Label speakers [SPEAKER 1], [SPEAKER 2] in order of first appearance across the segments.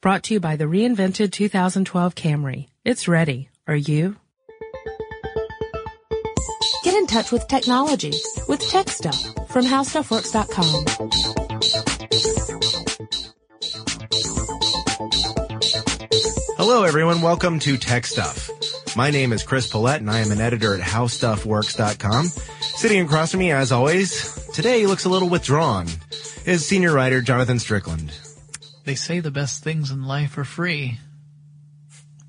[SPEAKER 1] Brought to you by the reinvented 2012 Camry. It's ready. Are you? Get in touch with technology with Tech Stuff from HowStuffWorks.com.
[SPEAKER 2] Hello, everyone. Welcome to Tech Stuff. My name is Chris Pollette, and I am an editor at HowStuffWorks.com. Sitting across from me, as always, today he looks a little withdrawn, is senior writer Jonathan Strickland.
[SPEAKER 3] They say the best things in life are free.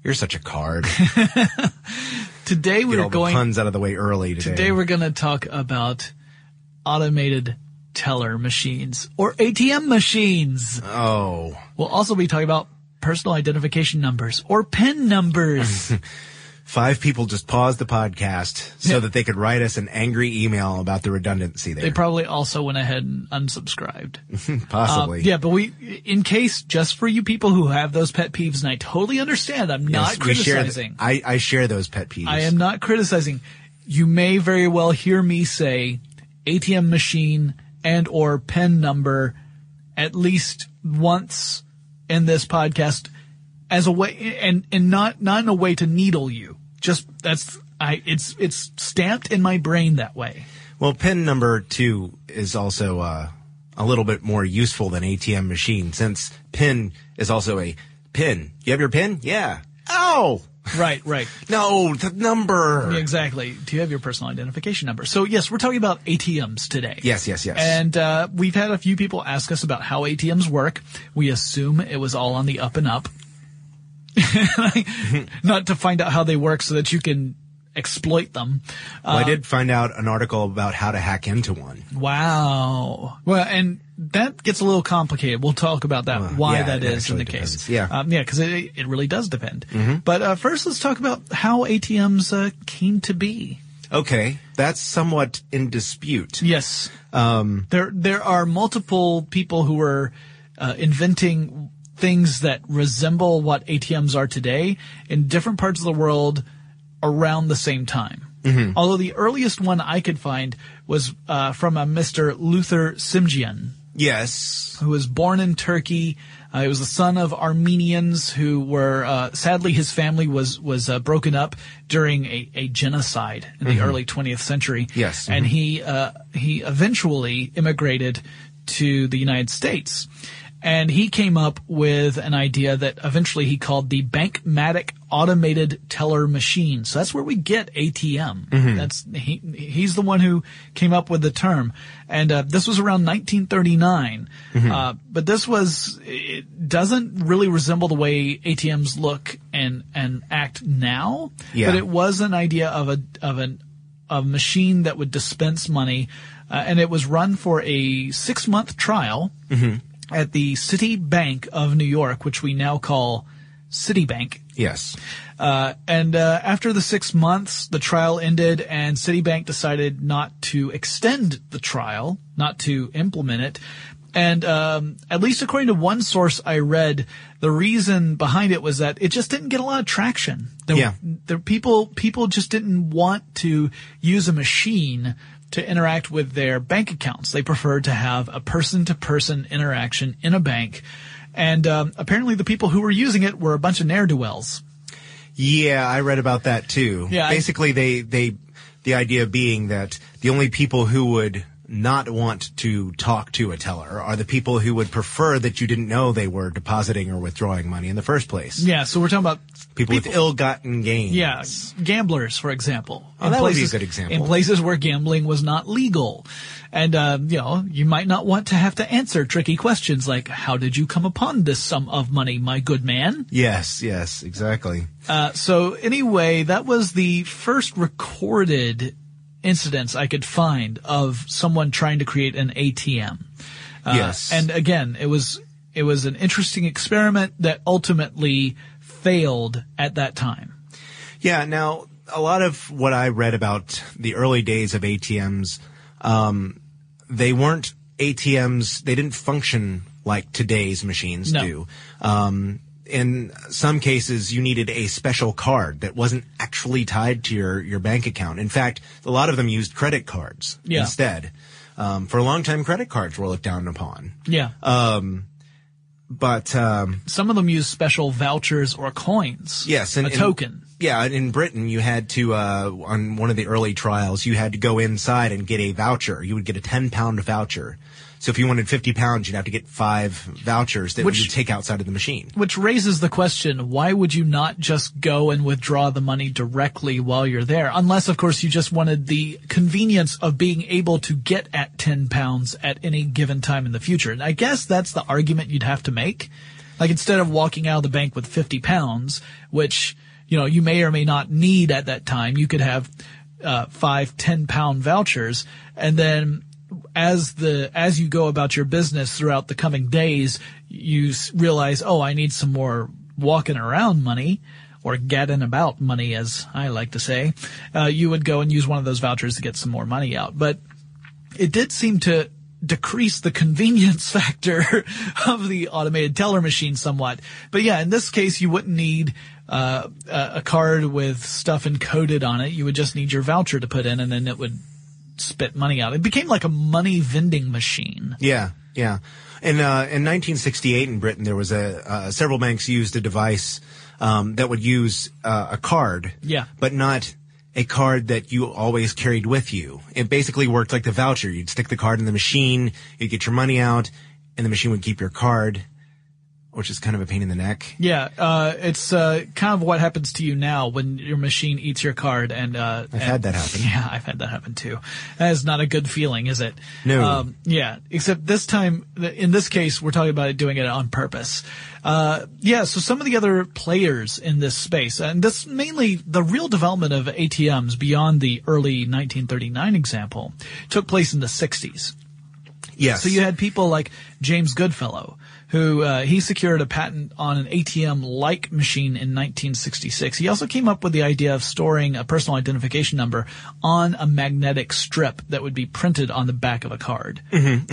[SPEAKER 2] You're such a card.
[SPEAKER 3] Today we're
[SPEAKER 2] all
[SPEAKER 3] going.
[SPEAKER 2] the puns out of the way early today.
[SPEAKER 3] Today we're going to talk about automated teller machines or ATM machines.
[SPEAKER 2] oh,
[SPEAKER 3] We'll also be talking about personal identification numbers or PIN numbers.
[SPEAKER 2] five people just paused the podcast so
[SPEAKER 3] Yeah.
[SPEAKER 2] that they could write us an angry email about the redundancy there.
[SPEAKER 3] they probably also went ahead and unsubscribed.
[SPEAKER 2] Possibly.
[SPEAKER 3] Um, yeah, but we, in case, just for you people who have those pet peeves, and I totally understand, I'm not
[SPEAKER 2] Yes, we share th-
[SPEAKER 3] criticizing.
[SPEAKER 2] I, I share those pet peeves.
[SPEAKER 3] I am not criticizing. You may very well hear me say ATM machine and or pen number at least once in this podcast as a way and and not not in a way to needle you. Just that's I it's it's stamped in my brain that way.
[SPEAKER 2] Well, pin number two is also uh, a little bit more useful than ATM machine since pin is also a pin. You have your pin? Yeah. Oh
[SPEAKER 3] Right, right.
[SPEAKER 2] no, the number.
[SPEAKER 3] Exactly. Do you have your personal identification number? So yes, we're talking about ATMs today.
[SPEAKER 2] Yes, yes, yes.
[SPEAKER 3] And uh, we've had a few people ask us about how ATMs work. We assume it was all on the up and up. Not to find out how they work so that you can exploit them.
[SPEAKER 2] well, I did find out an article about how to hack into one.
[SPEAKER 3] Wow. Well, and that gets a little complicated. We'll talk about that,
[SPEAKER 2] Well,
[SPEAKER 3] why
[SPEAKER 2] yeah,
[SPEAKER 3] that is in the case.
[SPEAKER 2] Yeah. Mm-hmm.
[SPEAKER 3] Um, yeah, because it, it really does depend. But uh, first, let's talk about how ATMs uh, came to be.
[SPEAKER 2] Okay, that's somewhat in dispute.
[SPEAKER 3] Yes. Um, there there are multiple people who are uh, inventing things that resemble what ATMs are today in different parts of the world around the same time. Although the earliest one I could find was uh, from a Mr. Luther Simjian,
[SPEAKER 2] Yes.
[SPEAKER 3] who was born in Turkey. Uh, he was the son of Armenians who were uh, sadly his family was was uh, broken up during a, a genocide in the early 20th century.
[SPEAKER 2] Yes,
[SPEAKER 3] and he uh, he eventually immigrated to the United States, and he came up with an idea that eventually he called the Bankmatic Automated Teller Machine. So that's where we get ATM. That's he he's the one who came up with the term, and uh, this was around 1939. Uh, but this was it doesn't really resemble the way ATMs look and and act now.
[SPEAKER 2] Yeah.
[SPEAKER 3] But it was an idea of a of an a machine that would dispense money, uh, and it was run for a six month trial at the City Bank of New York, which we now call Citibank.
[SPEAKER 2] Yes.
[SPEAKER 3] Uh, and uh, after the six months, the trial ended, and Citibank decided not to extend the trial, not to implement it. And um, at least according to one source I read, the reason behind it was that it just didn't get a lot of traction. There,
[SPEAKER 2] Yeah.
[SPEAKER 3] there people people just didn't want to use a machine to interact with their bank accounts. They preferred to have a person to person interaction in a bank. And um, apparently, the people who were using it were a bunch of ne'er do wells.
[SPEAKER 2] Yeah, I read about that too.
[SPEAKER 3] Yeah, I-
[SPEAKER 2] Basically, they, they, the idea being that the only people who would not want to talk to a teller are the people who would prefer that you didn't know they were depositing or withdrawing money in the first place.
[SPEAKER 3] Yeah, so we're talking about
[SPEAKER 2] People, with ill-gotten gains.
[SPEAKER 3] yeah, gamblers, for example.
[SPEAKER 2] Oh,
[SPEAKER 3] In
[SPEAKER 2] that would be a
[SPEAKER 3] places-
[SPEAKER 2] good example.
[SPEAKER 3] In places where gambling was not legal. And, uh, you know, you might not want to have to answer tricky questions like, how did you come upon this sum of money, my good man?
[SPEAKER 2] Yes, yes, exactly.
[SPEAKER 3] Uh, so anyway, that was the first recorded incidents I could find of someone trying to create an ATM. Uh,
[SPEAKER 2] Yes.
[SPEAKER 3] And again, it was, it was an interesting experiment that ultimately failed at that time.
[SPEAKER 2] Yeah. Now, a lot of what I read about the early days of ATMs, um, they weren't ATMs. They didn't function like today's machines
[SPEAKER 3] No.
[SPEAKER 2] do. Um, in some cases, you needed a special card that wasn't actually tied to your, your bank account. In fact, a lot of them used credit cards
[SPEAKER 3] Yeah.
[SPEAKER 2] instead. Um, for a long time, credit cards were looked down upon.
[SPEAKER 3] Yeah.
[SPEAKER 2] but um,
[SPEAKER 3] Some of them use special vouchers or coins.
[SPEAKER 2] yes, and
[SPEAKER 3] a token.
[SPEAKER 2] Yeah, in Britain, you had to uh, on one of the early trials, you had to go inside and get a voucher. You would get a ten pound voucher. So if you wanted fifty pounds, you'd have to get five vouchers that
[SPEAKER 3] Which-
[SPEAKER 2] you take outside of the machine.
[SPEAKER 3] Which raises the question, why would you not just go and withdraw the money directly while you're there? Unless, of course, you just wanted the convenience of being able to get at 10 pounds at any given time in the future. And I guess that's the argument you'd have to make. Like instead of walking out of the bank with 50 pounds, which, you know, you may or may not need at that time, you could have, uh, five 10 pound vouchers and then as the as you go about your business throughout the coming days, you realize, oh, I need some more walking around money or gadding about money, as I like to say. Uh, you would go and use one of those vouchers to get some more money out. But it did seem to decrease the convenience factor of the automated teller machine somewhat. But yeah, in this case, you wouldn't need uh, a card with stuff encoded on it. You would just need your voucher to put in, and then it would spit money out. It became like a money vending machine.
[SPEAKER 2] Yeah, yeah. And uh, in 1968 in Britain, there was a uh, several banks used a device um, that would use uh, a card,
[SPEAKER 3] Yeah.
[SPEAKER 2] but not a card that you always carried with you. It basically worked like the voucher. You'd stick the card in the machine, you'd get your money out, and the machine would keep your card, which is kind of a pain in the neck.
[SPEAKER 3] Yeah, uh, it's uh, kind of what happens to you now when your machine eats your card. And uh,
[SPEAKER 2] I've had that happen.
[SPEAKER 3] Yeah, I've had that happen too. That is not a good feeling, is it?
[SPEAKER 2] No.
[SPEAKER 3] Um, yeah, except this time, in this case, we're talking about it doing it on purpose. Uh, yeah, so some of the other players in this space, and this mainly the real development of ATMs beyond the early 1939 example, took place in the 60s.
[SPEAKER 2] Yes.
[SPEAKER 3] So you had people like James Goodfellow, who uh, he secured a patent on an ATM-like machine in 1966. He also came up with the idea of storing a personal identification number on a magnetic strip that would be printed on the back of a card.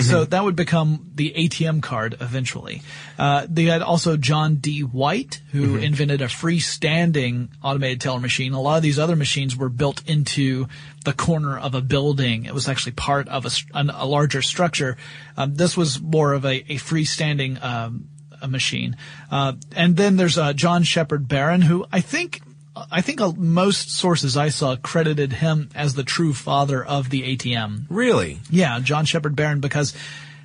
[SPEAKER 3] So that would become the ATM card eventually. Uh, they had also John D. White, who invented a freestanding automated teller machine. A lot of these other machines were built into the corner of a building. It was actually part of a, an- a larger structure. Um, this was more of a, a freestanding um, a machine. Uh, and then there's uh, John Shepherd Barron, who I think I think uh, most sources I saw credited him as the true father of the ATM.
[SPEAKER 2] really?
[SPEAKER 3] Yeah, John Shepherd Barron, because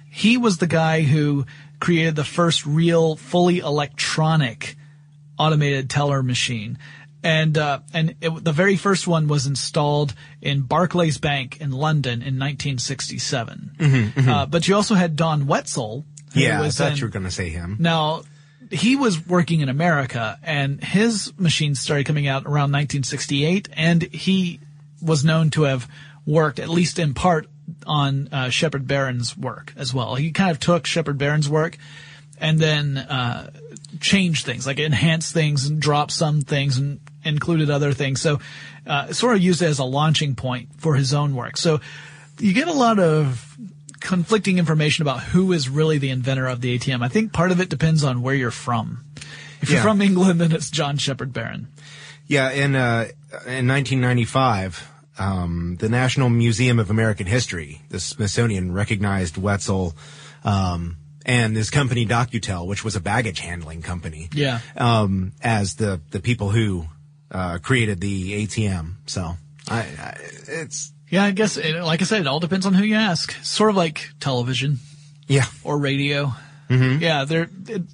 [SPEAKER 3] he was the guy who created the first real, fully electronic automated teller machine. And, uh, and it, the very first one was installed in Barclays Bank in London in 1967. Uh, but you also had Don Wetzel. who
[SPEAKER 2] Yeah, I thought
[SPEAKER 3] in-
[SPEAKER 2] you were going to say him.
[SPEAKER 3] now, he was working in America and his machines started coming out around 1968 and he was known to have worked at least in part on uh, Shepherd Barron's work as well. He kind of took Shepherd Barron's work and then uh, changed things, like enhanced things and dropped some things and included other things. So uh, sort of used it as a launching point for his own work. So you get a lot of conflicting information about who is really the inventor of the ATM. I think part of it depends on where you're from. If you're from England, then it's John Shepherd Barron.
[SPEAKER 2] Yeah, in uh, in 1995, um, the National Museum of American History, the Smithsonian, recognized Wetzel um, and his company DocuTel, which was a baggage handling company,
[SPEAKER 3] Yeah.
[SPEAKER 2] um, as the the people who uh, created the ATM. So I, I it's
[SPEAKER 3] Yeah, I guess, it, like I said, it all depends on who you ask. Sort of like television
[SPEAKER 2] yeah,
[SPEAKER 3] or radio. Yeah, there,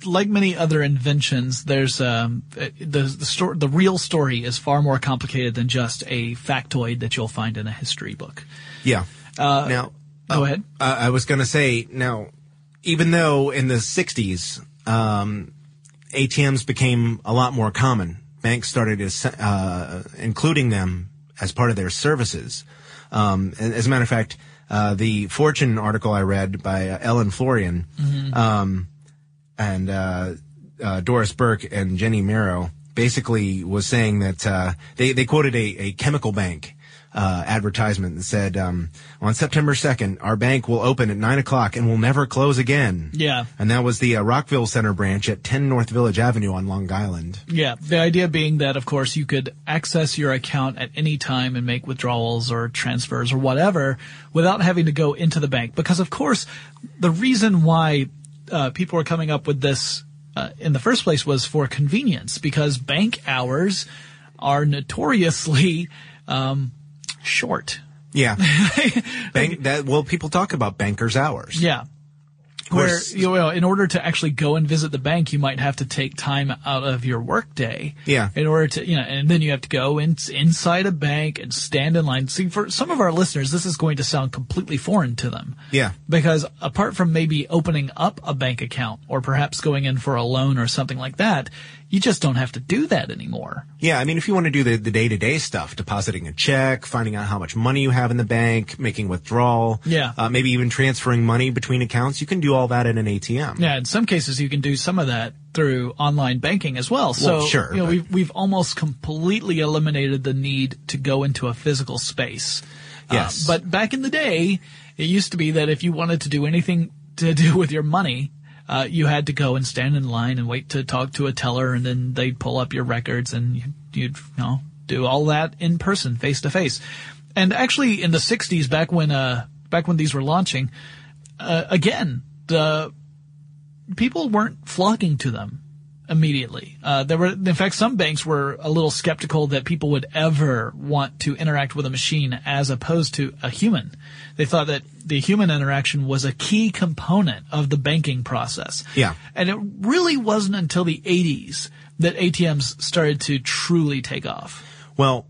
[SPEAKER 3] like many other inventions, there's, um, the, the story, the real story is far more complicated than just a factoid that you'll find in a history book.
[SPEAKER 2] yeah. now,
[SPEAKER 3] Go ahead.
[SPEAKER 2] Uh, I was going to say now, even though in the '60s um, ATMs became a lot more common, banks started uh, including them as part of their services. Um, as a matter of fact, uh, the Fortune article I read by uh, Ellen Florian um, and uh, uh, Doris Burke and Jenny Marrow basically was saying that uh, they they quoted a, a chemical bank uh, advertisement that said um, on September second our bank will open at nine o'clock and will never close again.
[SPEAKER 3] Yeah.
[SPEAKER 2] and that was the uh, Rockville Centre branch at ten North Village Avenue on Long Island.
[SPEAKER 3] Yeah, the idea being that, of course, you could access your account at any time and make withdrawals or transfers or whatever without having to go into the bank. Because, of course, the reason why uh, people were coming up with this uh, in the first place was for convenience because bank hours are notoriously um, short.
[SPEAKER 2] Yeah. Bank, that, well, people talk about bankers' hours.
[SPEAKER 3] Yeah. Where you know, in order to actually go and visit the bank, you might have to take time out of your work day.
[SPEAKER 2] Yeah.
[SPEAKER 3] In order to, you know, and then you have to go in, inside a bank and stand in line. See, for some of our listeners, this is going to sound completely foreign to them.
[SPEAKER 2] Yeah.
[SPEAKER 3] Because apart from maybe opening up a bank account or perhaps going in for a loan or something like that, you just don't have to do that anymore.
[SPEAKER 2] Yeah, I mean, if you want to do the, the day-to-day stuff, depositing a check, finding out how much money you have in the bank, making withdrawal,
[SPEAKER 3] Yeah.
[SPEAKER 2] uh, maybe even transferring money between accounts, you can do all that in an ATM.
[SPEAKER 3] Yeah, in some cases you can do some of that through online banking as well. So
[SPEAKER 2] Well, sure,
[SPEAKER 3] you know, we've we've almost completely eliminated the need to go into a physical space. Uh,
[SPEAKER 2] Yes.
[SPEAKER 3] but back in the day, it used to be that if you wanted to do anything to do with your money, uh, you had to go and stand in line and wait to talk to a teller, and then they'd pull up your records, and you- you'd you know do all that in person, face to face. And actually, in the '60s, back when uh back when these were launching, uh, again the people weren't flocking to them immediately. Uh, there were, in fact, some banks were a little skeptical that people would ever want to interact with a machine as opposed to a human. They thought that the human interaction was a key component of the banking process.
[SPEAKER 2] Yeah.
[SPEAKER 3] And it really wasn't until the 80s that ATMs started to truly take off.
[SPEAKER 2] Well,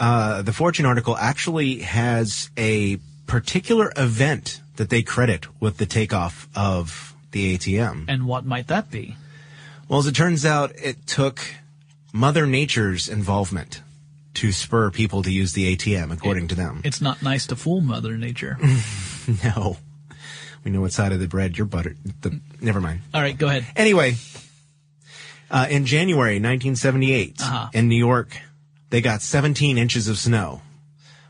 [SPEAKER 2] uh, the Fortune article actually has a particular event that they credit with the takeoff of the ATM.
[SPEAKER 3] And what might that be?
[SPEAKER 2] Well, as it turns out, it took Mother Nature's involvement to spur people to use the ATM, according to them.
[SPEAKER 3] It's not nice to fool Mother Nature.
[SPEAKER 2] no. We know what side of the bread you're buttered. The, never mind.
[SPEAKER 3] All right, go ahead.
[SPEAKER 2] Anyway, uh, in January 1978,
[SPEAKER 3] Uh-huh.
[SPEAKER 2] in New York, they got 17 inches of snow,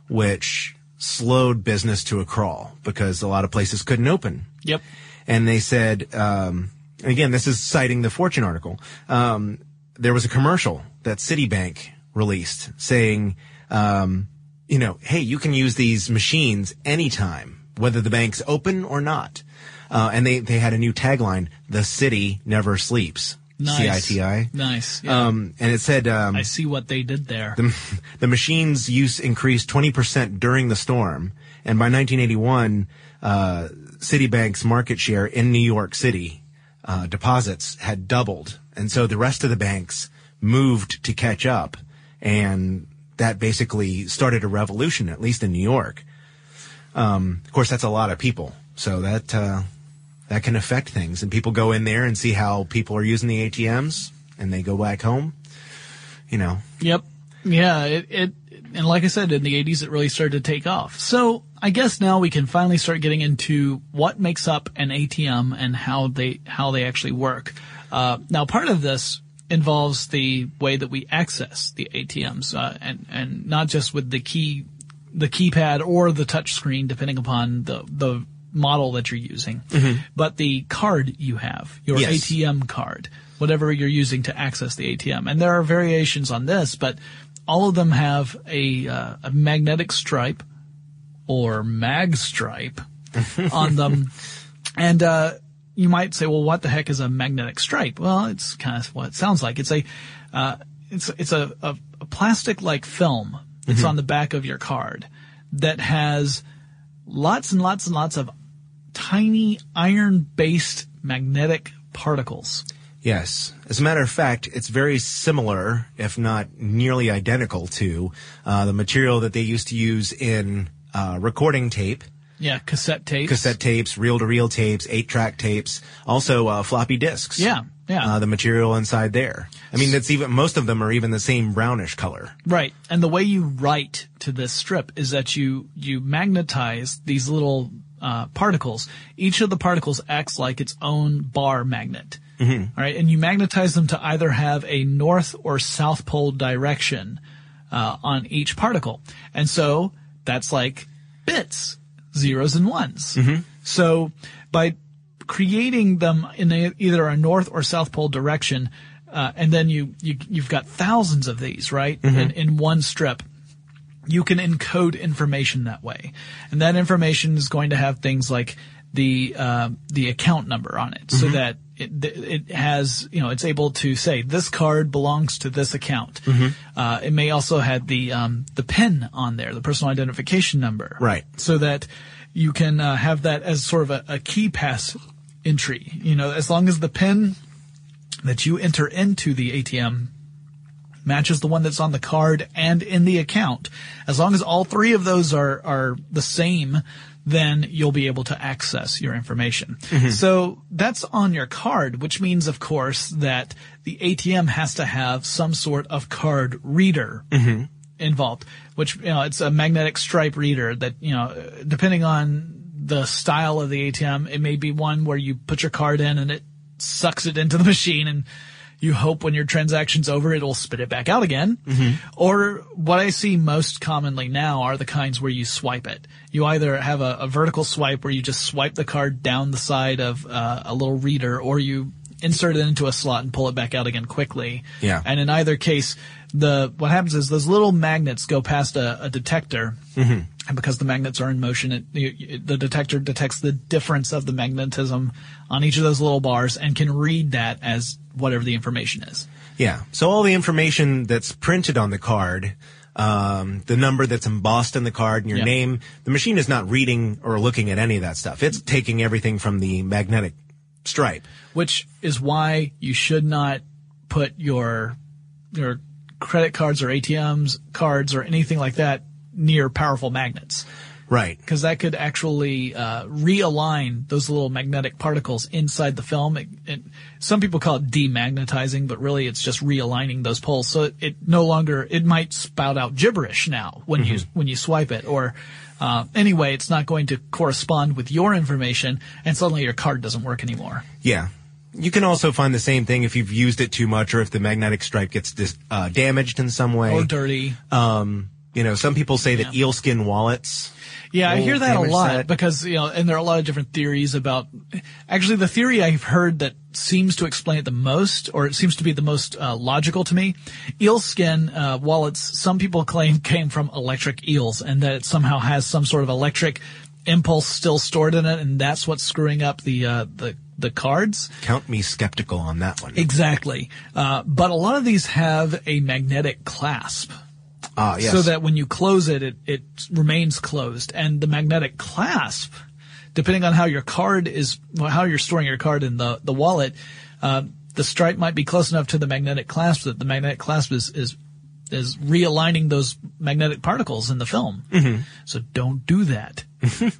[SPEAKER 2] which slowed business to a crawl because a lot of places couldn't open.
[SPEAKER 3] Yep.
[SPEAKER 2] And they said, um, again, this is citing the Fortune article. Um, there was a commercial that Citibank released saying, um, you know, hey, you can use these machines anytime, whether the bank's open or not. Uh, and they, they had a new tagline, the city never sleeps.
[SPEAKER 3] Nice.
[SPEAKER 2] C-I-T-I.
[SPEAKER 3] Nice. Yeah.
[SPEAKER 2] Um, and it said, um,
[SPEAKER 3] I see what they did there.
[SPEAKER 2] the machine's use increased 20% during the storm. And by 1981, uh, Citibank's market share in New York City, uh, deposits had doubled. And so the rest of the banks moved to catch up. And that basically started a revolution, at least in New York. Um, of course, that's a lot of people. So that, uh, that can affect things. And people go in there and see how people are using the ATMs and they go back home. You know,
[SPEAKER 3] Yep. Yeah, it, it, and like I said, in the 80s, it really started to take off. So I guess now we can finally start getting into what makes up an ATM and how they, how they actually work. Uh, now part of this involves the way that we access the ATMs, uh, and, and not just with the key, the keypad or the touch screen, depending upon the, the model that you're using, but the card you have, your
[SPEAKER 2] Yes.
[SPEAKER 3] ATM card, whatever you're using to access the ATM. And there are variations on this, but all of them have a, uh, a magnetic stripe or mag stripe on them. And, uh, you might say, well, what the heck is a magnetic stripe? Well, it's kind of what it sounds like. It's a, uh, it's, it's a, a, a plastic like film that's on the back of your card that has lots and lots and lots of tiny iron based magnetic particles.
[SPEAKER 2] Yes. As a matter of fact, it's very similar, if not nearly identical to uh, the material that they used to use in uh, recording tape,
[SPEAKER 3] Yeah, cassette tapes.
[SPEAKER 2] cassette tapes, reel-to-reel tapes, eight-track tapes, also uh, floppy disks.
[SPEAKER 3] Yeah, yeah.
[SPEAKER 2] Uh, the material inside there. I mean, that's even most of them are even the same brownish color.
[SPEAKER 3] Right. And the way you write to this strip is that you, you magnetize these little, uh, particles. Each of the particles acts like its own bar magnet. Mm-hmm. All right. And you magnetize them to either have a north or south pole direction, uh, on each particle. And so that's like bits, zeros and ones. So by creating them in a, either a north or south pole direction, uh, and then you, you you've got thousands of these, right? In, in one strip. You can encode information that way. And that information is going to have things like the uh, the account number on it, so that it, it has you know it's able to say this card belongs to this account. Uh, it may also have the um, the PIN on there, the personal identification number,
[SPEAKER 2] Right.
[SPEAKER 3] So that you can uh, have that as sort of a, a key pass entry. You know, as long as the PIN that you enter into the ATM matches the one that's on the card and in the account. As long as all three of those are, are the same, then you'll be able to access your information. Mm-hmm. So that's on your card, which means, of course, that the ATM has to have some sort of card reader mm-hmm. involved, which, you know, it's a magnetic stripe reader that, you know, depending on the style of the ATM, it may be one where you put your card in and it sucks it into the machine and you hope when your transaction's over it'll spit it back out again. Or what I see most commonly now are the kinds where you swipe it. You either have a, a vertical swipe where you just swipe the card down the side of uh, a little reader, or you insert it into a slot and pull it back out again quickly.
[SPEAKER 2] Yeah.
[SPEAKER 3] And in either case, the what happens is those little magnets go past a, a detector. And because the magnets are in motion, it, you- the detector detects the difference of the magnetism on each of those little bars and can read that as whatever the information is.
[SPEAKER 2] Yeah. So all the information that's printed on the card, um, the number that's embossed in the card and your
[SPEAKER 3] Yeah.
[SPEAKER 2] name, the machine is not reading or looking at any of that stuff. It's taking everything from the magnetic stripe.
[SPEAKER 3] Which is why you should not put your your credit cards or ATMs cards or anything like that near powerful magnets.
[SPEAKER 2] Right.
[SPEAKER 3] because that could actually uh, realign those little magnetic particles inside the film. It, it, some people call it demagnetizing, but really it's just realigning those poles. So it, it no longer it might spout out gibberish now when you when you swipe it, or uh, anyway, it's not going to correspond with your information, and suddenly your card doesn't work anymore.
[SPEAKER 2] Yeah. You can also find the same thing if you've used it too much or if the magnetic stripe gets dis- uh, damaged in some way.
[SPEAKER 3] Or dirty.
[SPEAKER 2] Um, you know, some people say that eel skin wallets.
[SPEAKER 3] Yeah, I hear that a lot because you know, and there are a lot of different theories about. Actually, the theory I've heard that seems to explain it the most, or it seems to be the most uh, logical to me, eel skin uh, wallets. Some people claim came from electric eels, and that it somehow has some sort of electric impulse still stored in it, and that's what's screwing up the uh, the the cards.
[SPEAKER 2] Count me skeptical on that one.
[SPEAKER 3] Exactly, uh, but a lot of these have a magnetic clasp.
[SPEAKER 2] Ah, yes.
[SPEAKER 3] So that when you close it, it, it remains closed. And the magnetic clasp, depending on how your card is, how you're storing your card in the, the wallet, uh, the stripe might be close enough to the magnetic clasp that the magnetic clasp is, is, is realigning those magnetic particles in the film.
[SPEAKER 2] Mm-hmm.
[SPEAKER 3] So don't do that.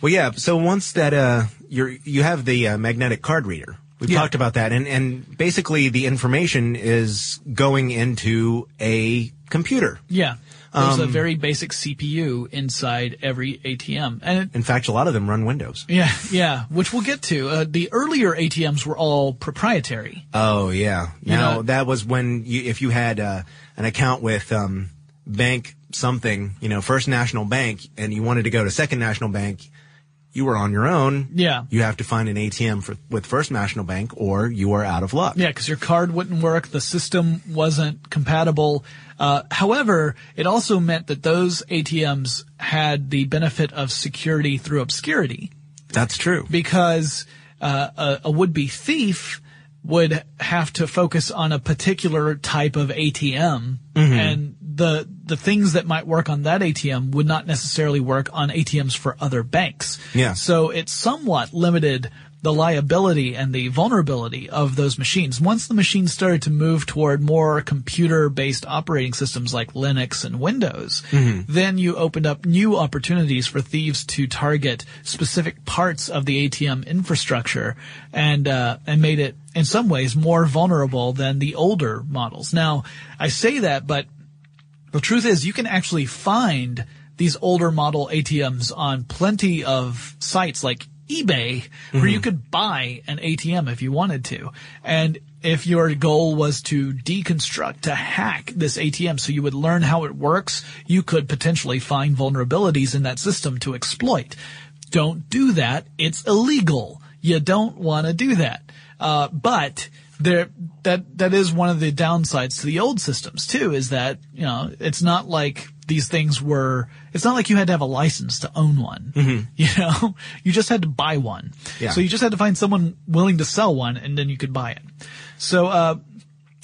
[SPEAKER 2] Well, yeah. So once that uh, you're you have the uh, magnetic card reader, we've
[SPEAKER 3] Yeah.
[SPEAKER 2] talked about that, and and basically the information is going into a computer.
[SPEAKER 3] Yeah. There's a
[SPEAKER 2] Um,
[SPEAKER 3] very basic CPU inside every ATM. And it,
[SPEAKER 2] In fact, a lot of them run Windows.
[SPEAKER 3] yeah, yeah, which we'll get to. Uh, the earlier ATMs were all proprietary.
[SPEAKER 2] Oh yeah. Now
[SPEAKER 3] know-
[SPEAKER 2] that was when you, if you had uh, an account with um, Bank something, you know, First National Bank, and you wanted to go to Second National Bank, you were on your own.
[SPEAKER 3] Yeah.
[SPEAKER 2] You have to find an ATM for with First National Bank, or you are out of luck.
[SPEAKER 3] Yeah, because your card wouldn't work. The system wasn't compatible. Uh, however, it also meant that those ATMs had the benefit of security through obscurity
[SPEAKER 2] That's true.
[SPEAKER 3] because uh, a, a would-be thief would have to focus on a particular type of ATM, and the the things that might work on that ATM would not necessarily work on ATMs for other banks.
[SPEAKER 2] Yeah.
[SPEAKER 3] So it somewhat limited the liability and the vulnerability of those machines. Once the machines started to move toward more computer-based operating systems like Linux and Windows, then you opened up new opportunities for thieves to target specific parts of the ATM infrastructure and uh, and made it in some ways more vulnerable than the older models. Now, I say that, but the truth is you can actually find these older model ATMs on plenty of sites like eBay where you could buy an ATM if you wanted to. And if your goal was to deconstruct, to hack this ATM so you would learn how it works, you could potentially find vulnerabilities in that system to exploit. Don't do that. It's illegal. You don't want to do that. Uh, but there, that, that is one of the downsides to the old systems too, is that, you know, it's not like these things were, it's not like you had to have a license to own one. You know, you just had to buy one.
[SPEAKER 2] Yeah.
[SPEAKER 3] So you just had to find someone willing to sell one and then you could buy it. So, uh,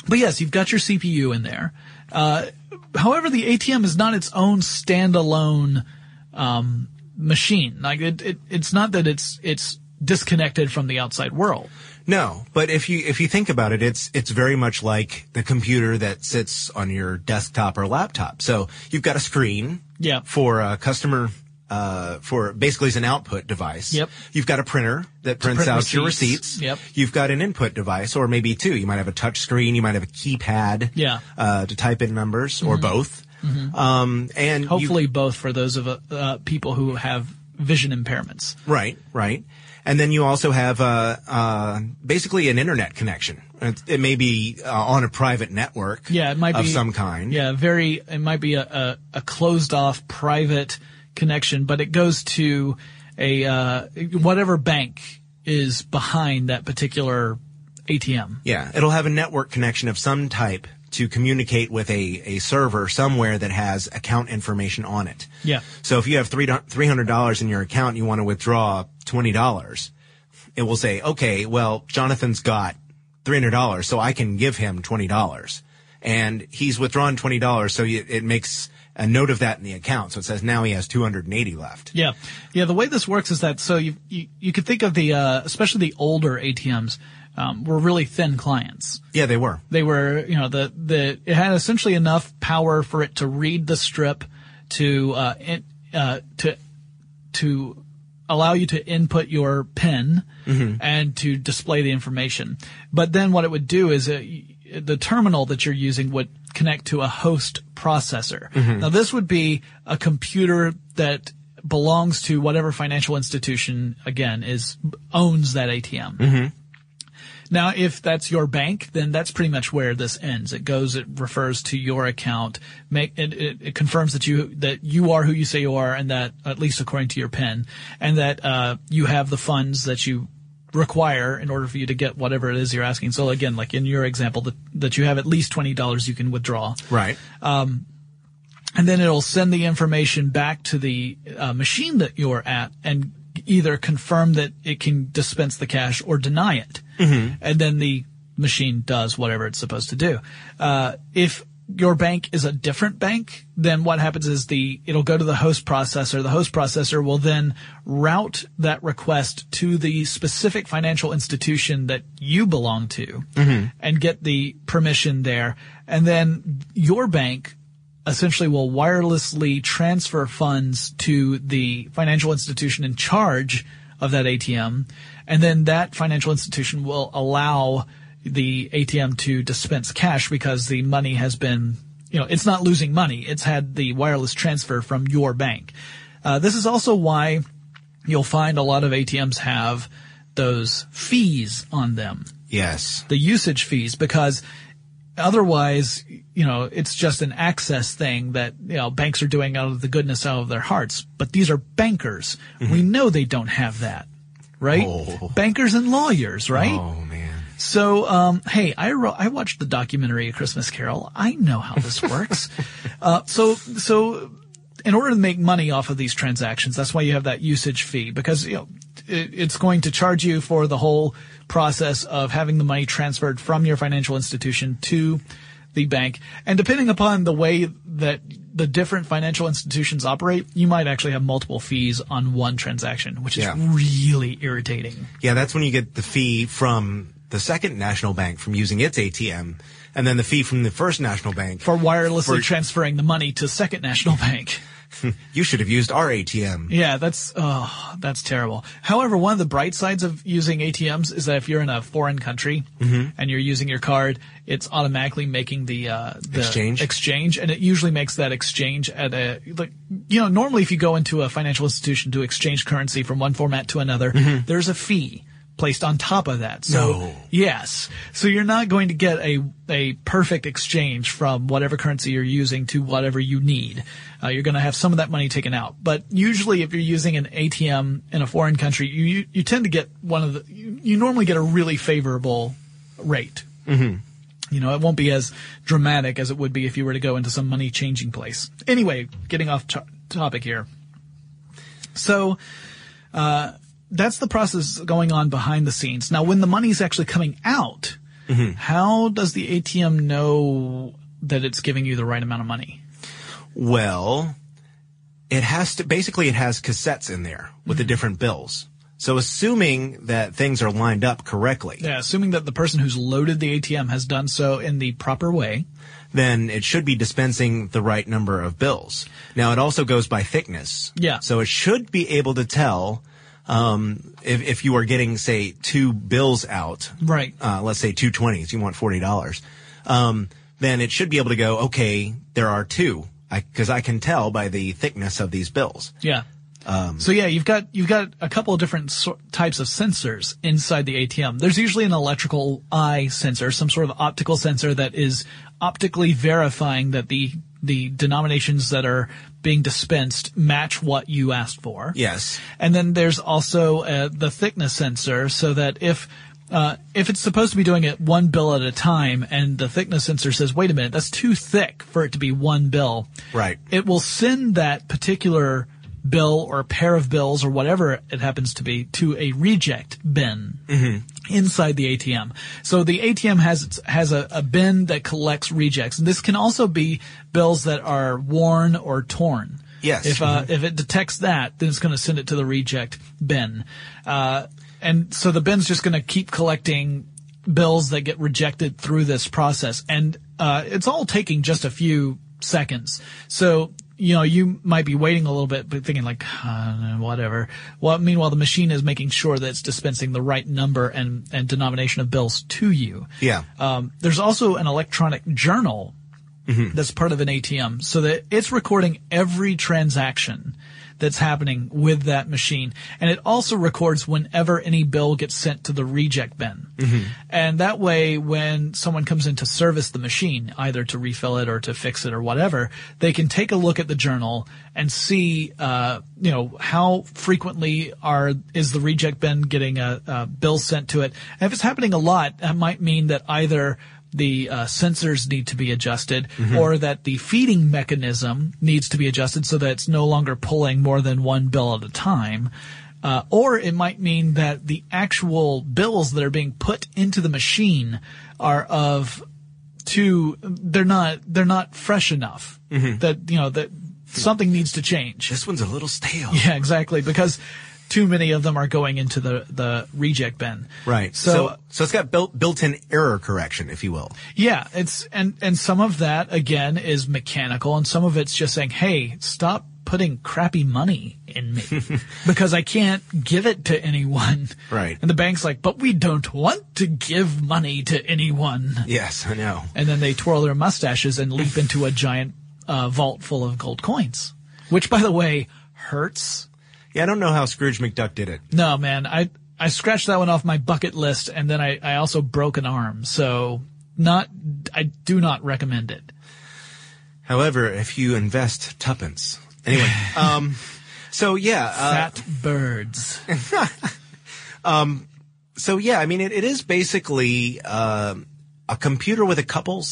[SPEAKER 3] but yes, you've got your CPU in there. Uh, however, the ATM is not its own standalone, um, machine. Like it, it, it's not that it's, it's disconnected from the outside world.
[SPEAKER 2] No, but if you if you think about it, it's it's very much like the computer that sits on your desktop or laptop. So you've got a screen
[SPEAKER 3] Yeah.
[SPEAKER 2] for a customer uh, for basically as an output device.
[SPEAKER 3] Yep.
[SPEAKER 2] You've got a printer that prints
[SPEAKER 3] print
[SPEAKER 2] out your
[SPEAKER 3] receipts.
[SPEAKER 2] receipts.
[SPEAKER 3] Yep.
[SPEAKER 2] You've got an input device, or maybe two. You might have a touch screen. You might have a keypad.
[SPEAKER 3] Yeah. Mm-hmm.
[SPEAKER 2] Uh, to type in numbers, or both. Um, and you-
[SPEAKER 3] Hopefully both for those of uh, people who have vision impairments.
[SPEAKER 2] Right, right. And then you also have uh, uh, basically an internet connection. It, it may be uh, on a private network,
[SPEAKER 3] Yeah, it might
[SPEAKER 2] of
[SPEAKER 3] be
[SPEAKER 2] some kind.
[SPEAKER 3] Yeah, very. It might be a, a, a closed off private connection, but it goes to a uh, whatever bank is behind that particular ATM.
[SPEAKER 2] Yeah, it'll have a network connection of some type to communicate with a, a server somewhere that has account information on it.
[SPEAKER 3] Yeah.
[SPEAKER 2] So if you have three, three hundred dollars in your account and you want to withdraw twenty dollars, it will say, okay, well, Jonathan's got three hundred dollars, so I can give him twenty dollars, and he's withdrawn twenty dollars, so it makes a note of that in the account. So it says now he has two hundred and eighty left.
[SPEAKER 3] Yeah, yeah. The way this works is that so you you, you could think of the uh, especially the older ATMs um, were really thin clients.
[SPEAKER 2] Yeah, they were.
[SPEAKER 3] They were, you know, the, the, it had essentially enough power for it to read the strip to, uh, in, uh, to, to allow you to input your PIN mm-hmm. and to display the information. But then what it would do is uh, y- the terminal that you're using would connect to a host processor. Mm-hmm. Now this would be a computer that belongs to whatever financial institution again is owns that ATM. Mm-hmm. Now, if that's your bank, then that's pretty much where this ends. It goes, it refers to your account, make, it, it, it confirms that you, that you are who you say you are and that, at least according to your PIN, and that, uh, you have the funds that you require in order for you to get whatever it is you're asking. So again, like in your example, that, that you have at least $20 you can withdraw
[SPEAKER 2] Right.
[SPEAKER 3] Um, and then it'll send the information back to the uh, machine that you're at and either confirm that it can dispense the cash or deny it. And then the machine does whatever it's supposed to do. Uh, if your bank is a different bank, then what happens is the it'll go to the host processor. The host processor will then route that request to the specific financial institution that you belong to and get the permission there. And then your bank essentially will wirelessly transfer funds to the financial institution in charge of that ATM. And then that financial institution will allow the ATM to dispense cash because the money has been, you know, it's not losing money. It's had the wireless transfer from your bank. Uh, this is also why you'll find a lot of ATMs have those fees on them
[SPEAKER 2] Yes.
[SPEAKER 3] the usage fees because otherwise, you know, it's just an access thing that, you know, banks are doing out of the goodness out of their hearts. But these are bankers. We know they don't have that, right?
[SPEAKER 2] Oh.
[SPEAKER 3] Bankers and lawyers, right?
[SPEAKER 2] Oh man.
[SPEAKER 3] So, um, hey, I wrote, I watched the documentary A Christmas Carol. I know how this works. uh, so, so in order to make money off of these transactions, that's why you have that usage fee because, you know, it, it's going to charge you for the whole process of having the money transferred from your financial institution to the bank. And depending upon the way that the different financial institutions operate, you might actually have multiple fees on one transaction, which is
[SPEAKER 2] Yeah.
[SPEAKER 3] really irritating.
[SPEAKER 2] Yeah, that's when you get the fee from the second national bank from using its ATM, and then the fee from the first national bank.
[SPEAKER 3] For wirelessly
[SPEAKER 2] For-
[SPEAKER 3] transferring the money to Second National Bank.
[SPEAKER 2] you should have used our ATM.
[SPEAKER 3] Yeah, that's oh, that's terrible. However, one of the bright sides of using ATMs is that if you're in a foreign country and you're using your card, it's automatically making the, uh, the
[SPEAKER 2] Exchange?
[SPEAKER 3] exchange, and it usually makes that exchange at a like you know normally if you go into a financial institution to exchange currency from one format to another, there's a fee placed on top of that. So
[SPEAKER 2] No.
[SPEAKER 3] yes, so you're not going to get a a perfect exchange from whatever currency you're using to whatever you need. Uh, you're going to have some of that money taken out. But usually, if you're using an ATM in a foreign country, you you, you tend to get one of the you, you normally get a really favorable rate. You You know, it won't be as dramatic as it would be if you were to go into some money changing place. Anyway, getting off to- topic here. So, uh, that's the process going on behind the scenes. Now, when the money's actually coming out, mm-hmm. how does the ATM know that it's giving you the right amount of money?
[SPEAKER 2] Well, it has to, basically it has cassettes in there with the mm-hmm. different bills. So assuming that things are lined up correctly,
[SPEAKER 3] Yeah, assuming that the person who's loaded the ATM has done so in the proper way.
[SPEAKER 2] then it should be dispensing the right number of bills. Now it also goes by thickness.
[SPEAKER 3] Yeah.
[SPEAKER 2] So it should be able to tell, um, if, if you are getting, say, two bills out,
[SPEAKER 3] Right.
[SPEAKER 2] uh, let's say two twenties, you want forty dollars, um, then it should be able to go, okay, there are two, because I, can tell by the thickness of these bills.
[SPEAKER 3] Yeah. Um, so yeah, you've got you've got a couple of different sor- types of sensors inside the ATM. There's usually an electrical eye sensor, some sort of optical sensor that is optically verifying that the the denominations that are being dispensed match what you asked for.
[SPEAKER 2] Yes.
[SPEAKER 3] And then there's also uh, the thickness sensor, so that if uh, if it's supposed to be doing it one bill at a time, and the thickness sensor says, "Wait a minute, that's too thick for it to be one bill,"
[SPEAKER 2] Right.
[SPEAKER 3] It will send that particular bill or pair of bills or whatever it happens to be to a reject bin inside the ATM. So the ATM has has a, a bin that collects rejects, and this can also be bills that are worn or torn.
[SPEAKER 2] Yes.
[SPEAKER 3] If uh, if it detects that, then it's going to send it to the reject bin. Uh, and so the bin's just going to keep collecting bills that get rejected through this process, and uh, it's all taking just a few seconds. So you know you might be waiting a little bit, but thinking like uh, whatever. Well, meanwhile the machine is making sure that it's dispensing the right number and and denomination of bills to you.
[SPEAKER 2] Yeah.
[SPEAKER 3] Um, there's also an electronic journal that's part of an ATM so that it's recording every transaction that's happening with that machine. And it also records whenever any bill gets sent to the reject bin. And that way, when someone comes in to service the machine, either to refill it or to fix it or whatever, they can take a look at the journal and see, uh, you know, how frequently are, is the reject bin getting a, a bill sent to it. And if it's happening a lot, that might mean that either the uh, sensors need to be adjusted or that the feeding mechanism needs to be adjusted so that it's no longer pulling more than one bill at a time. Uh, or it might mean that the actual bills that are being put into the machine are of too they're not they're not fresh enough that you know that something needs to change.
[SPEAKER 2] This one's a little stale.
[SPEAKER 3] Yeah, exactly because too many of them are going into the the reject bin.
[SPEAKER 2] Right.
[SPEAKER 3] So,
[SPEAKER 2] So, so, it's got built, built-in error correction, if you will.
[SPEAKER 3] Yeah, it's and and some of that again is mechanical, and some of it's just saying, "Hey, stop putting crappy money in me because I can't give it to anyone."
[SPEAKER 2] Right.
[SPEAKER 3] And the bank's like, "But we don't want to give money to anyone."
[SPEAKER 2] Yes, I know.
[SPEAKER 3] And then they twirl their mustaches and leap into a giant uh, vault full of gold coins, which, by the way, hurts.
[SPEAKER 2] Yeah, I don't know how Scrooge McDuck did it.
[SPEAKER 3] No, man, I I scratched that one off my bucket list, and then I I also broke an arm, so not I do not recommend it.
[SPEAKER 2] However, if you invest tuppence. Anyway, um, so yeah, uh,
[SPEAKER 3] Fat birds.
[SPEAKER 2] um, so yeah, I mean, it, it is basically uh, a computer with a couple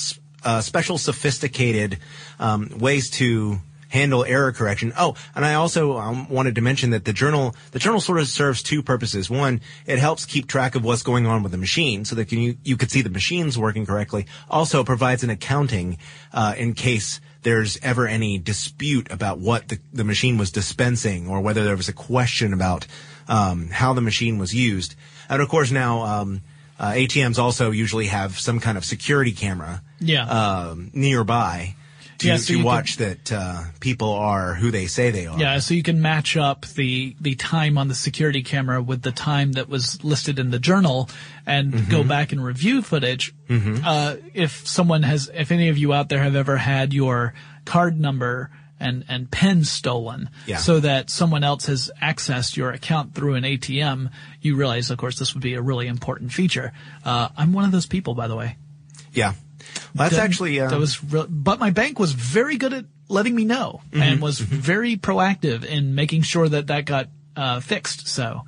[SPEAKER 2] uh, special sophisticated um, ways to handle error correction. Oh, and I also um, wanted to mention that the journal the journal sort of serves two purposes. One, it helps keep track of what's going on with the machine, so that you you could see the machines working correctly. Also, it provides an accounting uh, in case there's ever any dispute about what the, the machine was dispensing or whether there was a question about um, how the machine was used. And of course now, um, uh, ATMs also usually have some kind of security camera
[SPEAKER 3] Yeah.
[SPEAKER 2] um, nearby to,
[SPEAKER 3] Yeah, so
[SPEAKER 2] to
[SPEAKER 3] you can-
[SPEAKER 2] watch that uh, people are who they say they are.
[SPEAKER 3] Yeah, so you can match up the the time on the security camera with the time that was listed in the journal, and
[SPEAKER 2] Mm-hmm.
[SPEAKER 3] go back and review footage. Uh, if someone has, if any of you out there have ever had your card number and and pen stolen,
[SPEAKER 2] Yeah.
[SPEAKER 3] so that someone else has accessed your account through an ATM, you realize, of course, this would be a really important feature. Uh, I'm one of those people, by the way.
[SPEAKER 2] Yeah. Well, that's
[SPEAKER 3] That-
[SPEAKER 2] actually uh,
[SPEAKER 3] that was real, but my bank was very good at letting me know
[SPEAKER 2] Mm-hmm.
[SPEAKER 3] and was very proactive in making sure that that got uh, fixed. So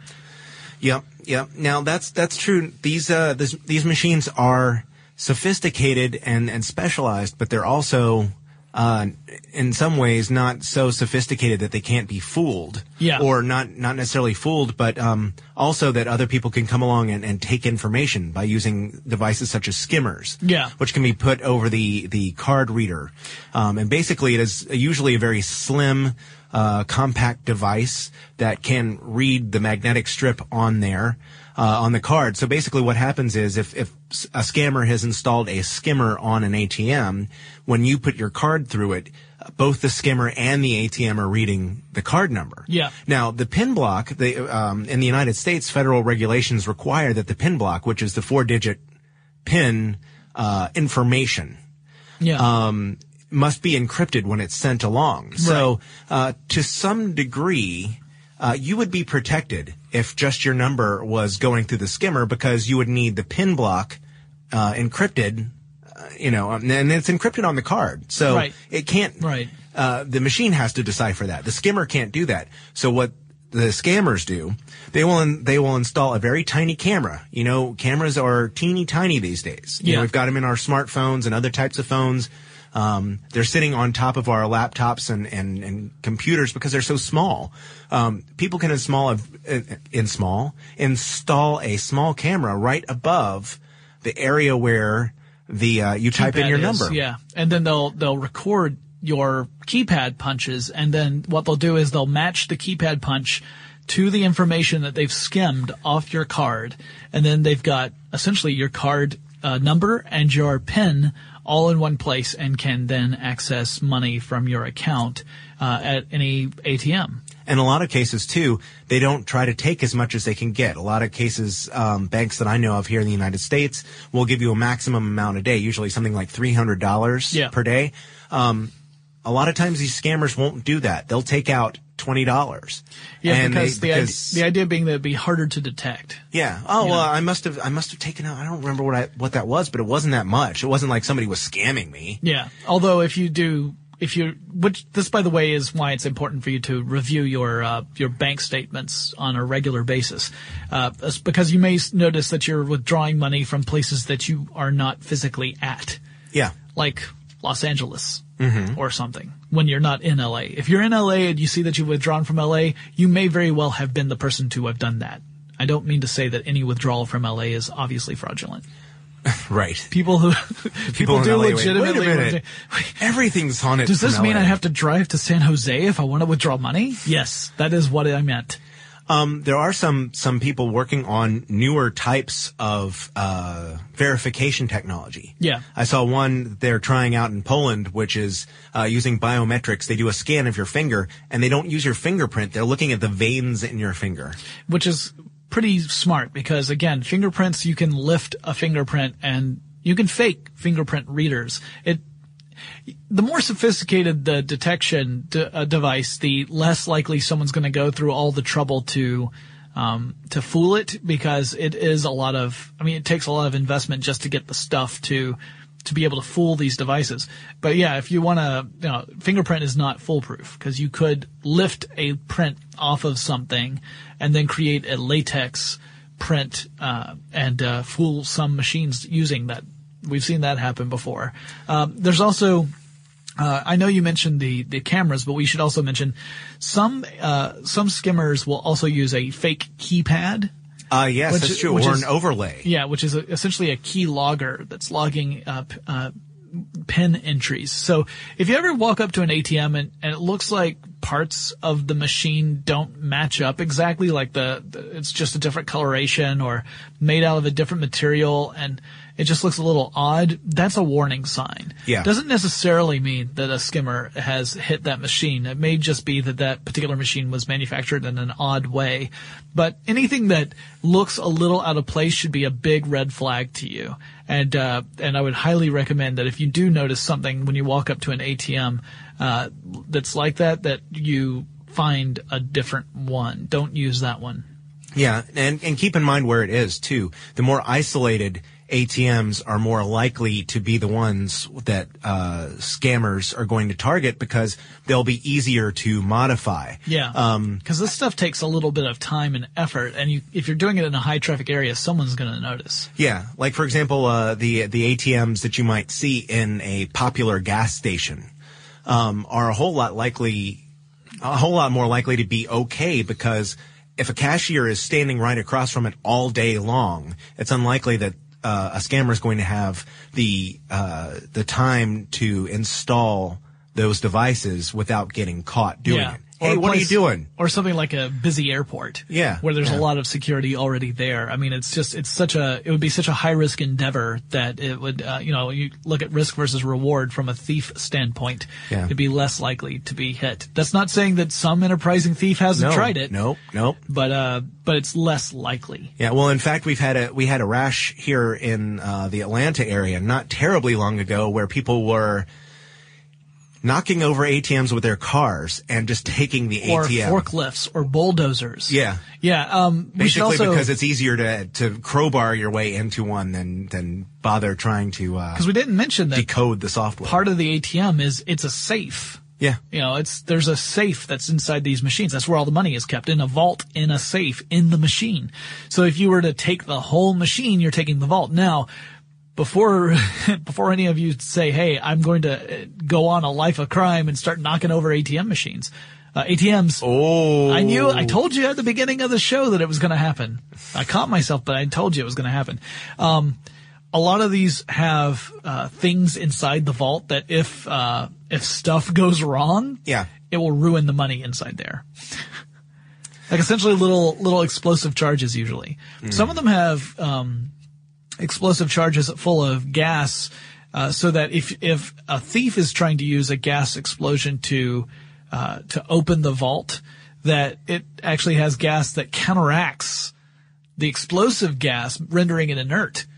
[SPEAKER 2] Yep, yep. Now that's that's true. These uh this, these machines are sophisticated and, and specialized, but they're also, uh, in some ways not so sophisticated that they can't be fooled.
[SPEAKER 3] Yeah.
[SPEAKER 2] Or not, not necessarily fooled, but, um, also that other people can come along and, and take information by using devices such as skimmers.
[SPEAKER 3] Yeah.
[SPEAKER 2] Which can be put over the, the card reader. Um, and basically it is usually a very slim, uh, compact device that can read the magnetic strip on there. Uh, on the card. So basically what happens is if, if a scammer has installed a skimmer on an ATM, when you put your card through it, both the skimmer and the ATM are reading the card number.
[SPEAKER 3] Yeah.
[SPEAKER 2] Now, the PIN block, the, um, in the United States, federal regulations require that the PIN block, which is the four digit PIN, uh, information,
[SPEAKER 3] Yeah.
[SPEAKER 2] um, must be encrypted when it's sent along. So, uh, to some degree, uh, you would be protected if just your number was going through the skimmer because you would need the pin block uh, encrypted, uh, you know, um, and it's encrypted on the card. So
[SPEAKER 3] Right.
[SPEAKER 2] it can't.
[SPEAKER 3] Right.
[SPEAKER 2] Uh, the machine has to decipher that. The skimmer can't do that. So what the scammers do, they will in, they will install a very tiny camera. You know, cameras are teeny tiny these days. You
[SPEAKER 3] Yeah.
[SPEAKER 2] know, we've got them in our smartphones and other types of phones. Um, they're sitting on top of our laptops and, and, and computers because they're so small. Um, people can install a, in small install a small camera right above the area where the uh, you type in your
[SPEAKER 3] is,
[SPEAKER 2] number.
[SPEAKER 3] Yeah, and then they'll they'll record your keypad punches, and then what they'll do is they'll match the keypad punch to the information that they've skimmed off your card, and then they've got essentially your card uh, number and your PIN all in one place, and can then access money from your account uh, at any ATM.
[SPEAKER 2] In a lot of cases too, they don't try to take as much as they can get. A lot of cases, um, banks that I know of here in the United States will give you a maximum amount a day, usually something like three hundred dollars
[SPEAKER 3] Yeah.
[SPEAKER 2] per day. Um, a lot of times these scammers won't do that. They'll take out twenty dollars.
[SPEAKER 3] Yeah, because, the, idea, the idea being that it'd be harder to detect.
[SPEAKER 2] yeah. Oh well,
[SPEAKER 3] know.
[SPEAKER 2] I must have I must have taken out. I don't remember what I what that was, but it wasn't that much. It wasn't like somebody was scamming me.
[SPEAKER 3] Yeah. Although if you do, if you, which this by the way is why it's important for you to review your uh, your bank statements on a regular basis, uh, because you may notice that you're withdrawing money from places that you are not physically at,
[SPEAKER 2] Yeah.
[SPEAKER 3] like Los Angeles. Or something when you're not in LA. If you're in LA and you see that you've withdrawn from LA, you may very well have been the person to have done that. I don't mean to say that any withdrawal from LA is obviously fraudulent.
[SPEAKER 2] Right.
[SPEAKER 3] People who people,
[SPEAKER 2] in
[SPEAKER 3] do
[SPEAKER 2] LA,
[SPEAKER 3] legitimately
[SPEAKER 2] Wait a minute.
[SPEAKER 3] withdraw-
[SPEAKER 2] Everything's on it.
[SPEAKER 3] Does this mean
[SPEAKER 2] LA.
[SPEAKER 3] I have to drive to San Jose if I want to withdraw money? Yes, that is what I meant.
[SPEAKER 2] Um, there are some some people working on newer types of uh, verification technology.
[SPEAKER 3] Yeah.
[SPEAKER 2] I saw one they're trying out in Poland, which is uh, using biometrics. They do a scan of your finger, and they don't use your fingerprint. They're looking at the veins in your finger.
[SPEAKER 3] Which is pretty smart because again, fingerprints, you can lift a fingerprint and you can fake fingerprint readers. It, the more sophisticated the detection de- uh, device, the less likely someone's going to go through all the trouble to, um, to fool it because it is a lot of, I mean, it takes a lot of investment just to get the stuff to, to be able to fool these devices. But yeah, if you want to, you know, fingerprint is not foolproof because you could lift a print off of something and then create a latex print, uh, and, uh, fool some machines using that. We've seen that happen before. Um, there's also, uh, I know you mentioned the, the cameras, but we should also mention some, uh, some skimmers will also use a fake keypad.
[SPEAKER 2] Uh, yes,
[SPEAKER 3] Which-
[SPEAKER 2] that's true. Or
[SPEAKER 3] is-
[SPEAKER 2] an overlay.
[SPEAKER 3] Yeah, which is a, essentially a key logger that's logging up uh, pin entries. So if you ever walk up to an ATM and, and it looks like parts of the machine don't match up exactly, like the, the it's just a different coloration or made out of a different material and it just looks a little odd, that's a warning sign.
[SPEAKER 2] Yeah.
[SPEAKER 3] Doesn't necessarily mean that a skimmer has hit that machine. It may just be that that particular machine was manufactured in an odd way. But anything that looks a little out of place should be a big red flag to you. And, uh, and I would highly recommend that if you do notice something when you walk up to an ATM, uh, that's like that, that you find a different one. Don't use that one.
[SPEAKER 2] Yeah, and and keep in mind where it is too. The more isolated ATMs are more likely to be the ones that uh, scammers are going to target because they'll be easier to modify.
[SPEAKER 3] Yeah.
[SPEAKER 2] Um,
[SPEAKER 3] Because this stuff takes a little bit of time and effort, and you, if you're doing it in a high traffic area, someone's going to notice.
[SPEAKER 2] Yeah, like for example, uh, the the ATMs that you might see in a popular gas station um, are a whole lot likely, a whole lot more likely to be okay because if a cashier is standing right across from it all day long, it's unlikely that uh, a scammer is going to have the uh, the time to install those devices without getting caught doing
[SPEAKER 3] yeah.
[SPEAKER 2] it.
[SPEAKER 3] Or
[SPEAKER 2] Hey, what are you doing?
[SPEAKER 3] Or something like a busy airport.
[SPEAKER 2] Yeah,
[SPEAKER 3] Where there's
[SPEAKER 2] yeah.
[SPEAKER 3] a lot of security already there. I mean, it's just, it's such a, it would be such a high risk endeavor that it would, uh, you know, you look at risk versus reward from a thief standpoint.
[SPEAKER 2] Yeah.
[SPEAKER 3] It'd be less likely to be hit. That's not saying that some enterprising thief hasn't
[SPEAKER 2] No,
[SPEAKER 3] tried it.
[SPEAKER 2] Nope, nope.
[SPEAKER 3] But, uh, but it's less likely.
[SPEAKER 2] Yeah, well, in fact, we've had a we had a rash here in uh, the Atlanta area not terribly long ago where people were knocking over ATMs with their cars and just taking the ATMs
[SPEAKER 3] Or
[SPEAKER 2] ATM.
[SPEAKER 3] forklifts or bulldozers.
[SPEAKER 2] Yeah.
[SPEAKER 3] Yeah. Um,
[SPEAKER 2] Basically,
[SPEAKER 3] also,
[SPEAKER 2] because it's easier to to crowbar your way into one than than bother trying to uh,
[SPEAKER 3] because we didn't mention that
[SPEAKER 2] decode the software.
[SPEAKER 3] part of the ATM is it's a safe.
[SPEAKER 2] yeah,
[SPEAKER 3] You know, it's there's a safe that's inside these machines. That's where all the money is kept in a vault in a safe in the machine. So if you were to take the whole machine, you're taking the vault. Now, before before any of you say, "Hey, I'm going to uh, go on a life of crime and start knocking over ATM machines," uh, ATMs.
[SPEAKER 2] Oh,
[SPEAKER 3] I knew. I told you at the beginning of the show that it was going to happen. I caught myself, but I told you it was going to happen. Um, a lot of these have uh, things inside the vault that if uh, if stuff goes wrong,
[SPEAKER 2] Yeah.
[SPEAKER 3] it will ruin the money inside there. like essentially little little explosive charges usually. Some of them have um, explosive charges full of gas, uh, so that if if a thief is trying to use a gas explosion to uh, to open the vault, that it actually has gas that counteracts the explosive gas, rendering it inert.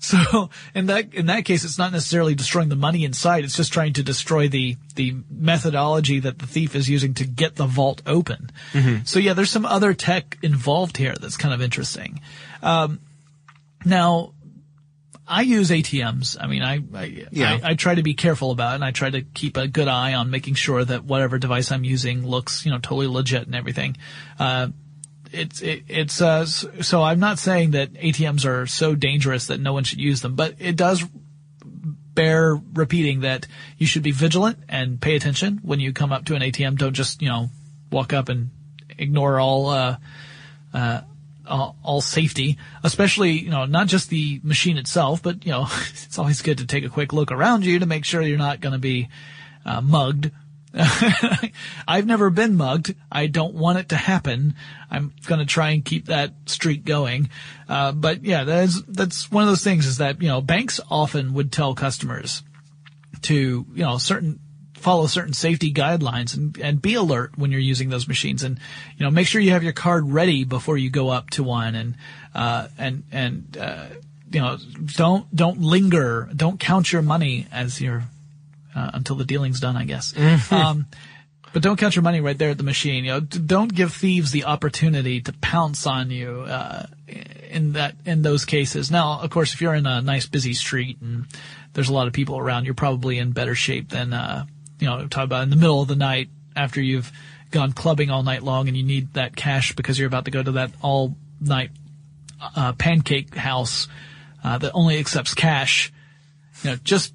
[SPEAKER 3] So in that in that case, it's not necessarily destroying the money inside; it's just trying to destroy the the methodology that the thief is using to get the vault open. So yeah, there's some other tech involved here that's kind of interesting. Um, now, I use ATMs. I mean, I I,
[SPEAKER 2] Yeah.
[SPEAKER 3] I I try to be careful about it, and I try to keep a good eye on making sure that whatever device I'm using looks you know totally legit and everything. Uh, it's it, it's uh so I'm not saying that ATMs are so dangerous that no one should use them, but it does bear repeating that you should be vigilant and pay attention when you come up to an ATM. Don't just you know walk up and ignore all uh, uh, all, all safety, especially you know not just the machine itself, but you know it's always good to take a quick look around you to make sure you're not going to be uh, mugged. I've never been mugged. I don't want it to happen. I'm going to try and keep that streak going. Uh, but yeah, that's that's one of those things is that you know banks often would tell customers to you know certain follow certain safety guidelines and, and be alert when you're using those machines. And you know make sure you have your card ready before you go up to one. And uh, and and uh, you know don't don't linger don't count your money as you're uh, until the dealing's done I guess. Um, but don't count your money right there at the machine. You know don't give thieves the opportunity to pounce on you uh, in that in those cases. Now of course if you're in a nice busy street and there's a lot of people around you're probably in better shape than uh, you know talk about in the middle of the night after you've gone clubbing all night long and you need that cash because you're about to go to that all night uh, pancake house uh, that only accepts cash you know just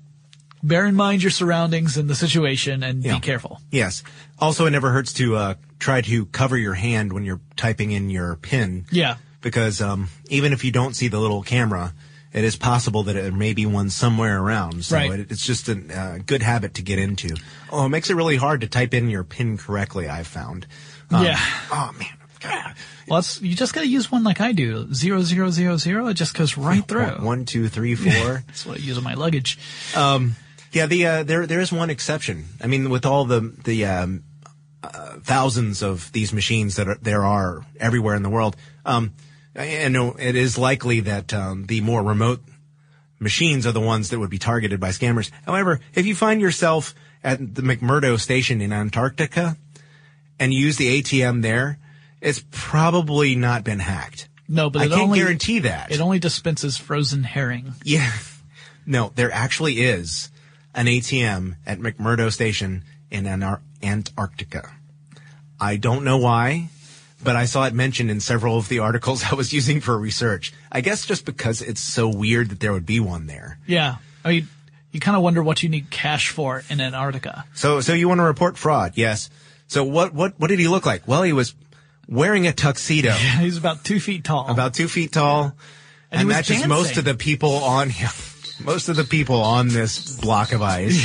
[SPEAKER 3] bear in mind your surroundings and the situation and
[SPEAKER 2] Yeah.
[SPEAKER 3] be careful
[SPEAKER 2] yes. Also, it never hurts to uh, try to cover your hand when you're typing in your PIN.
[SPEAKER 3] yeah
[SPEAKER 2] because um, even if you don't see the little camera, it is possible that there may be one somewhere around. So
[SPEAKER 3] Right.
[SPEAKER 2] it, it's just a uh, good habit to get into. Oh, it makes it really hard to type in your PIN correctly. I've found. Um,
[SPEAKER 3] Yeah.
[SPEAKER 2] Oh man. God.
[SPEAKER 3] well it's, you just gotta use one like I do zero zero zero zero it just goes right through
[SPEAKER 2] One, two, three, four.
[SPEAKER 3] that's what I use in my luggage
[SPEAKER 2] yeah. The uh, there there is one exception. I mean, with all the the um, uh, thousands of these machines that are, there are everywhere in the world. Um, I I it is likely that um, the more remote machines are the ones that would be targeted by scammers. However, if you find yourself at the McMurdo station in Antarctica and you use the ATM there, it's probably not been hacked.
[SPEAKER 3] No, but
[SPEAKER 2] I can't
[SPEAKER 3] only,
[SPEAKER 2] guarantee that.
[SPEAKER 3] It only dispenses frozen herring.
[SPEAKER 2] Yeah. No, there actually is an ATM at McMurdo Station in Antarctica. I don't know why, but I saw it mentioned in several of the articles I was using for research. I guess just because it's so weird that there would be one there.
[SPEAKER 3] Yeah. I mean, you kind of wonder what you need cash for in Antarctica.
[SPEAKER 2] So, so you want to report fraud? Yes. So what, what, what did he look like? Well, he was wearing a tuxedo, Yeah,
[SPEAKER 3] He's about two feet tall.
[SPEAKER 2] about two feet tall,
[SPEAKER 3] And he
[SPEAKER 2] and,
[SPEAKER 3] was
[SPEAKER 2] matches
[SPEAKER 3] dancing.
[SPEAKER 2] most of the people on, him. most of the people on this block of ice.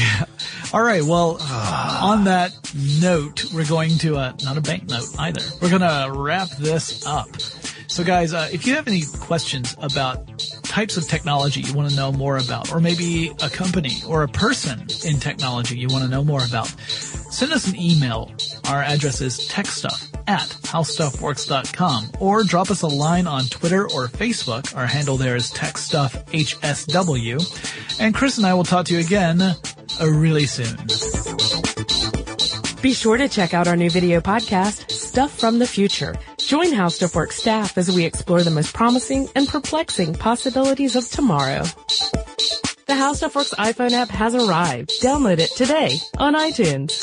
[SPEAKER 3] All right. Well, on that note, we're going to uh, not a bank note either. We're going to wrap this up. So, guys, uh, if you have any questions about types of technology you want to know more about, or maybe a company or a person in technology you want to know more about, send us an email. Our address is techstuff at howstuffworks.com or drop us a line on Twitter or Facebook. Our handle there is techstuffhsw. And Chris and I will talk to you again uh, really soon.
[SPEAKER 1] Be sure to check out our new video podcast, Stuff from the Future. Join How Stuff Works staff as we explore the most promising and perplexing possibilities of tomorrow. The How Stuff Works iPhone app has arrived. Download it today on iTunes.